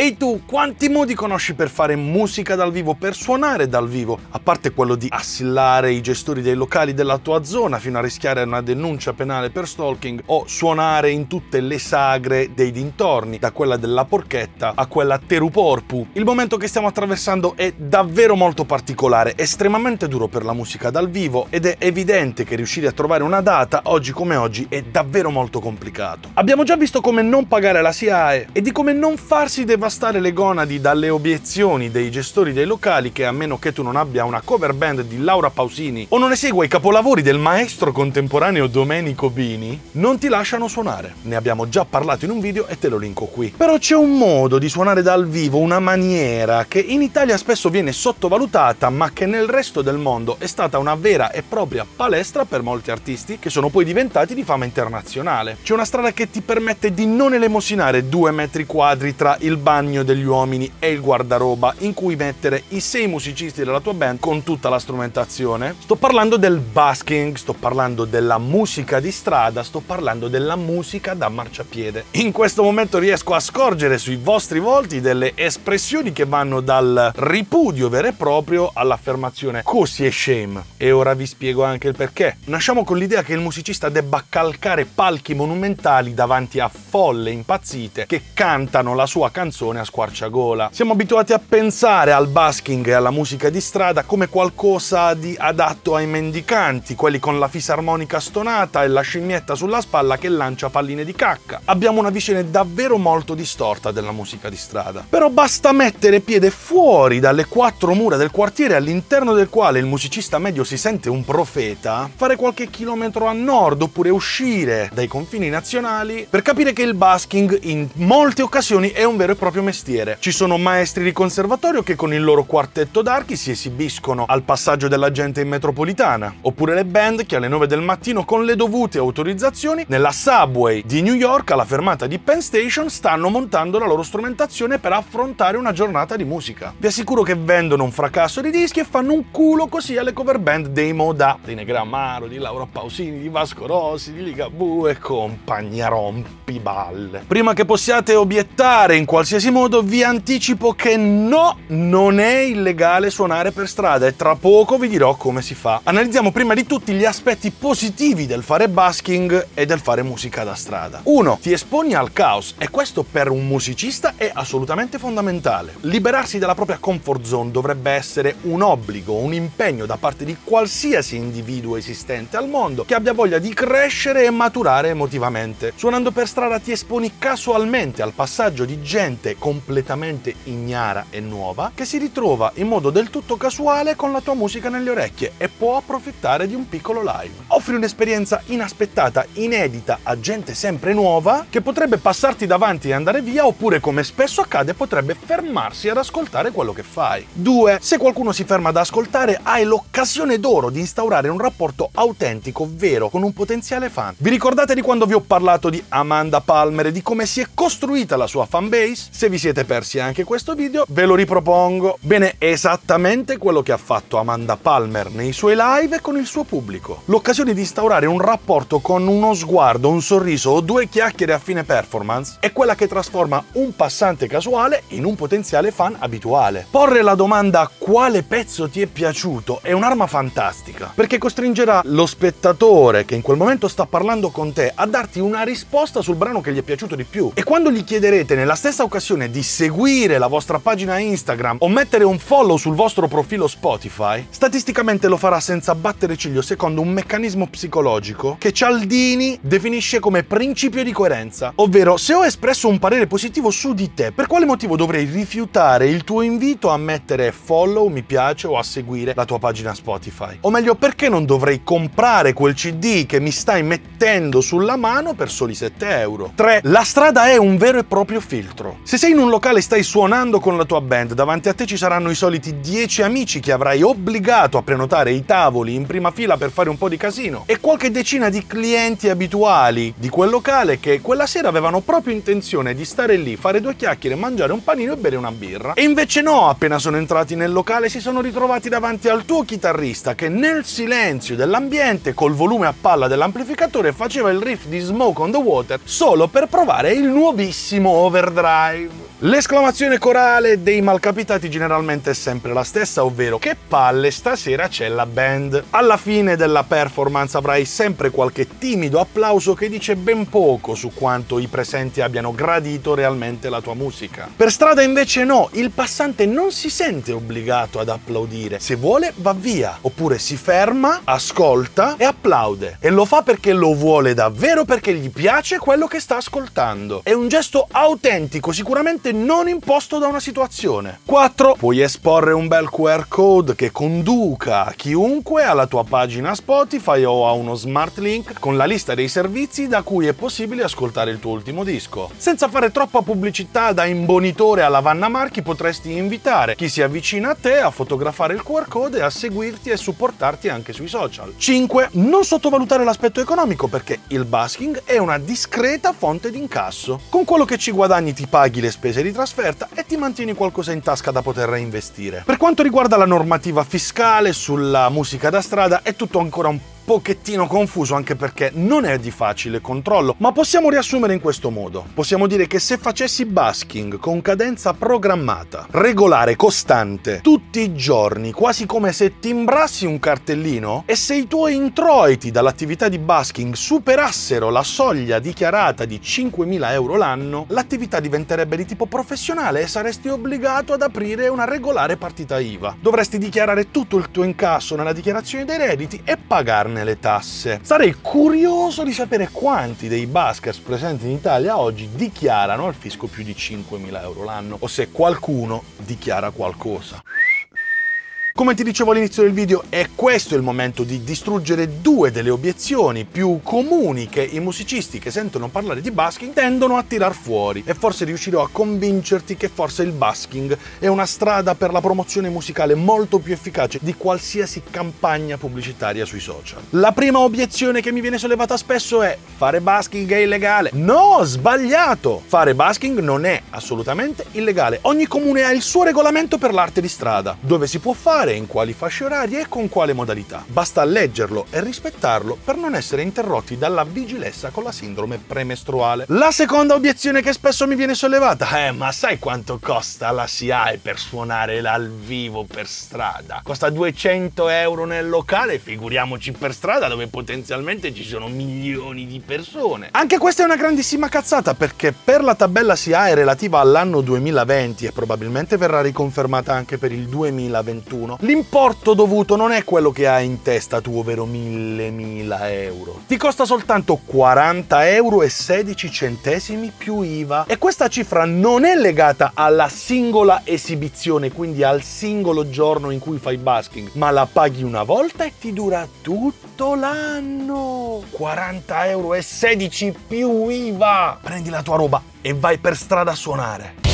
Ehi tu, quanti modi conosci per fare musica dal vivo, per suonare dal vivo? A parte quello di assillare i gestori dei locali della tua zona fino a rischiare una denuncia penale per stalking o suonare in tutte le sagre dei dintorni, da quella della porchetta a quella teruporpu. Il momento che stiamo attraversando è davvero molto particolare, estremamente duro per la musica dal vivo ed è evidente che riuscire a trovare una data oggi come oggi è davvero molto complicato. Abbiamo già visto come non pagare la SIAE e di come non farsi devastare le gonadi dalle obiezioni dei gestori dei locali che a meno che tu non abbia una cover band di Laura Pausini o non esegua i capolavori del maestro contemporaneo Domenico Bini, non ti lasciano suonare. Ne abbiamo già parlato in un video e te lo linko qui. Però c'è un modo di suonare dal vivo, una maniera che in Italia spesso viene sottovalutata ma che nel resto del mondo è stata una vera e propria palestra per molti artisti che sono poi diventati di fama internazionale. C'è una strada che ti permette di non elemosinare due metri quadri tra il bagno degli uomini e il guardaroba in cui mettere i sei musicisti della tua band con tutta la strumentazione. Sto parlando del basking, sto parlando della musica di strada, sto parlando della musica da marciapiede. In questo momento riesco a scorgere sui vostri volti delle espressioni che vanno dal ripudio vero e proprio all'affermazione così è shame. E ora vi spiego anche il perché. Nasciamo con l'idea che il musicista debba calcare palchi monumentali davanti a folle impazzite che cantano la sua canzone a squarciagola. Siamo abituati a pensare al basking e alla musica di strada come qualcosa di adatto ai mendicanti, quelli con la fisarmonica stonata e la scimmietta sulla spalla che lancia palline di cacca. Abbiamo una visione davvero molto distorta della musica di strada. Però basta mettere piede fuori dalle quattro mura del quartiere all'interno del quale il musicista medio si sente un profeta, fare qualche chilometro a nord oppure uscire dai confini nazionali per capire che il basking in molte occasioni è un vero e proprio mestiere. Ci sono maestri di conservatorio che con il loro quartetto d'archi si esibiscono al passaggio della gente in metropolitana, oppure le band che alle 9 del mattino con le dovute autorizzazioni nella subway di New York alla fermata di Penn Station stanno montando la loro strumentazione per affrontare una giornata di musica. Vi assicuro che vendono un fracasso di dischi e fanno un culo così alle cover band dei Moda, di Negramaro, di Laura Pausini, di Vasco Rossi, di Ligabue e compagnia rompiballe. Prima che possiate obiettare in qualsiasi modo, vi anticipo che no, non è illegale suonare per strada e tra poco vi dirò come si fa. Analizziamo prima di tutti gli aspetti positivi del fare basking e del fare musica da strada. 1. Ti esponi al caos e questo per un musicista è assolutamente fondamentale. Liberarsi dalla propria comfort zone dovrebbe essere un obbligo, un impegno da parte di qualsiasi individuo esistente al mondo che abbia voglia di crescere e maturare emotivamente. Suonando per strada ti esponi casualmente al passaggio di gente completamente ignara e nuova che si ritrova in modo del tutto casuale con la tua musica nelle orecchie e può approfittare di un piccolo live. Offri un'esperienza inaspettata, inedita a gente sempre nuova che potrebbe passarti davanti e andare via oppure come spesso accade potrebbe fermarsi ad ascoltare quello che fai. 2. Se qualcuno si ferma ad ascoltare hai l'occasione d'oro di instaurare un rapporto autentico, vero, con un potenziale fan. Vi ricordate di quando vi ho parlato di Amanda Palmer e di come si è costruita la sua fanbase? Se vi siete persi anche questo video, ve lo ripropongo. Bene, esattamente quello che ha fatto Amanda Palmer nei suoi live con il suo pubblico. L'occasione di instaurare un rapporto con uno sguardo, un sorriso o due chiacchiere a fine performance è quella che trasforma un passante casuale in un potenziale fan abituale. Porre la domanda quale pezzo ti è piaciuto è un'arma fantastica, perché costringerà lo spettatore che in quel momento sta parlando con te a darti una risposta sul brano che gli è piaciuto di più. E quando gli chiederete nella stessa occasione di seguire la vostra pagina Instagram o mettere un follow sul vostro profilo Spotify, statisticamente lo farà senza battere ciglio secondo un meccanismo psicologico che Cialdini definisce come principio di coerenza, ovvero se ho espresso un parere positivo su di te, per quale motivo dovrei rifiutare il tuo invito a mettere follow, mi piace o a seguire la tua pagina Spotify? O meglio, perché non dovrei comprare quel CD che mi stai mettendo sulla mano per soli 7 euro? 3. La strada è un vero e proprio filtro. Se sei in un locale e stai suonando con la tua band, davanti a te ci saranno i soliti 10 amici che avrai obbligato a prenotare i tavoli in prima fila per fare un po' di casino e qualche decina di clienti abituali di quel locale che quella sera avevano proprio intenzione di stare lì, fare due chiacchiere, mangiare un panino e bere una birra. E invece no, appena sono entrati nel locale si sono ritrovati davanti al tuo chitarrista che nel silenzio dell'ambiente, col volume a palla dell'amplificatore, faceva il riff di Smoke on the Water solo per provare il nuovissimo overdrive. L'esclamazione corale dei malcapitati generalmente è sempre la stessa, ovvero che palle stasera c'è la band. Alla fine della performance avrai sempre qualche timido applauso che dice ben poco su quanto i presenti abbiano gradito realmente la tua musica. Per strada invece no, il passante non si sente obbligato ad applaudire. Se vuole va via, oppure si ferma, ascolta e applaude. E lo fa perché lo vuole davvero, perché gli piace quello che sta ascoltando. È un gesto autentico, sicuramente non imposto da una situazione. 4. Puoi esporre un bel QR code che conduca chiunque alla tua pagina Spotify o a uno smart link con la lista dei servizi da cui è possibile ascoltare il tuo ultimo disco. Senza fare troppa pubblicità da imbonitore alla Vanna Marchi potresti invitare chi si avvicina a te a fotografare il QR code e a seguirti e supportarti anche sui social. 5. Non sottovalutare l'aspetto economico perché il basking è una discreta fonte di incasso. Con quello che ci guadagni ti paghi le spese di trasferta e ti mantieni qualcosa in tasca da poter reinvestire. Per quanto riguarda la normativa fiscale sulla musica da strada è tutto ancora un pochettino confuso anche perché non è di facile controllo, ma possiamo riassumere in questo modo. Possiamo dire che se facessi basking con cadenza programmata, regolare, costante, tutti i giorni, quasi come se timbrassi un cartellino, e se i tuoi introiti dall'attività di basking superassero la soglia dichiarata di 5.000 euro l'anno, l'attività diventerebbe di tipo professionale e saresti obbligato ad aprire una regolare partita IVA. Dovresti dichiarare tutto il tuo incasso nella dichiarazione dei redditi e pagarne nelle tasse. Sarei curioso di sapere quanti dei buskers presenti in Italia oggi dichiarano al fisco più di 5.000 euro l'anno o se qualcuno dichiara qualcosa. Come ti dicevo all'inizio del video, è questo il momento di distruggere due delle obiezioni più comuni che i musicisti che sentono parlare di basking tendono a tirar fuori e forse riuscirò a convincerti che forse il basking è una strada per la promozione musicale molto più efficace di qualsiasi campagna pubblicitaria sui social. La prima obiezione che mi viene sollevata spesso è fare basking è illegale. No, sbagliato! Fare basking non è assolutamente illegale. Ogni comune ha il suo regolamento per l'arte di strada, dove si può fare fare, in quali fasce orarie e con quale modalità. Basta leggerlo e rispettarlo per non essere interrotti dalla vigilessa con la sindrome premestruale. La seconda obiezione che spesso mi viene sollevata è ma sai quanto costa la SIAE per suonare dal vivo per strada? Costa 200 euro nel locale, figuriamoci per strada dove potenzialmente ci sono milioni di persone. Anche questa è una grandissima cazzata perché per la tabella SIAE relativa all'anno 2020 e probabilmente verrà riconfermata anche per il 2021, L'importo dovuto non è quello che hai in testa tu, ovvero 1000.000 euro. Ti costa soltanto 40 euro e 16 centesimi più IVA. E questa cifra non è legata alla singola esibizione, quindi al singolo giorno in cui fai basking, ma la paghi una volta e ti dura tutto l'anno. 40 euro e 16 più IVA. Prendi la tua roba e vai per strada a suonare.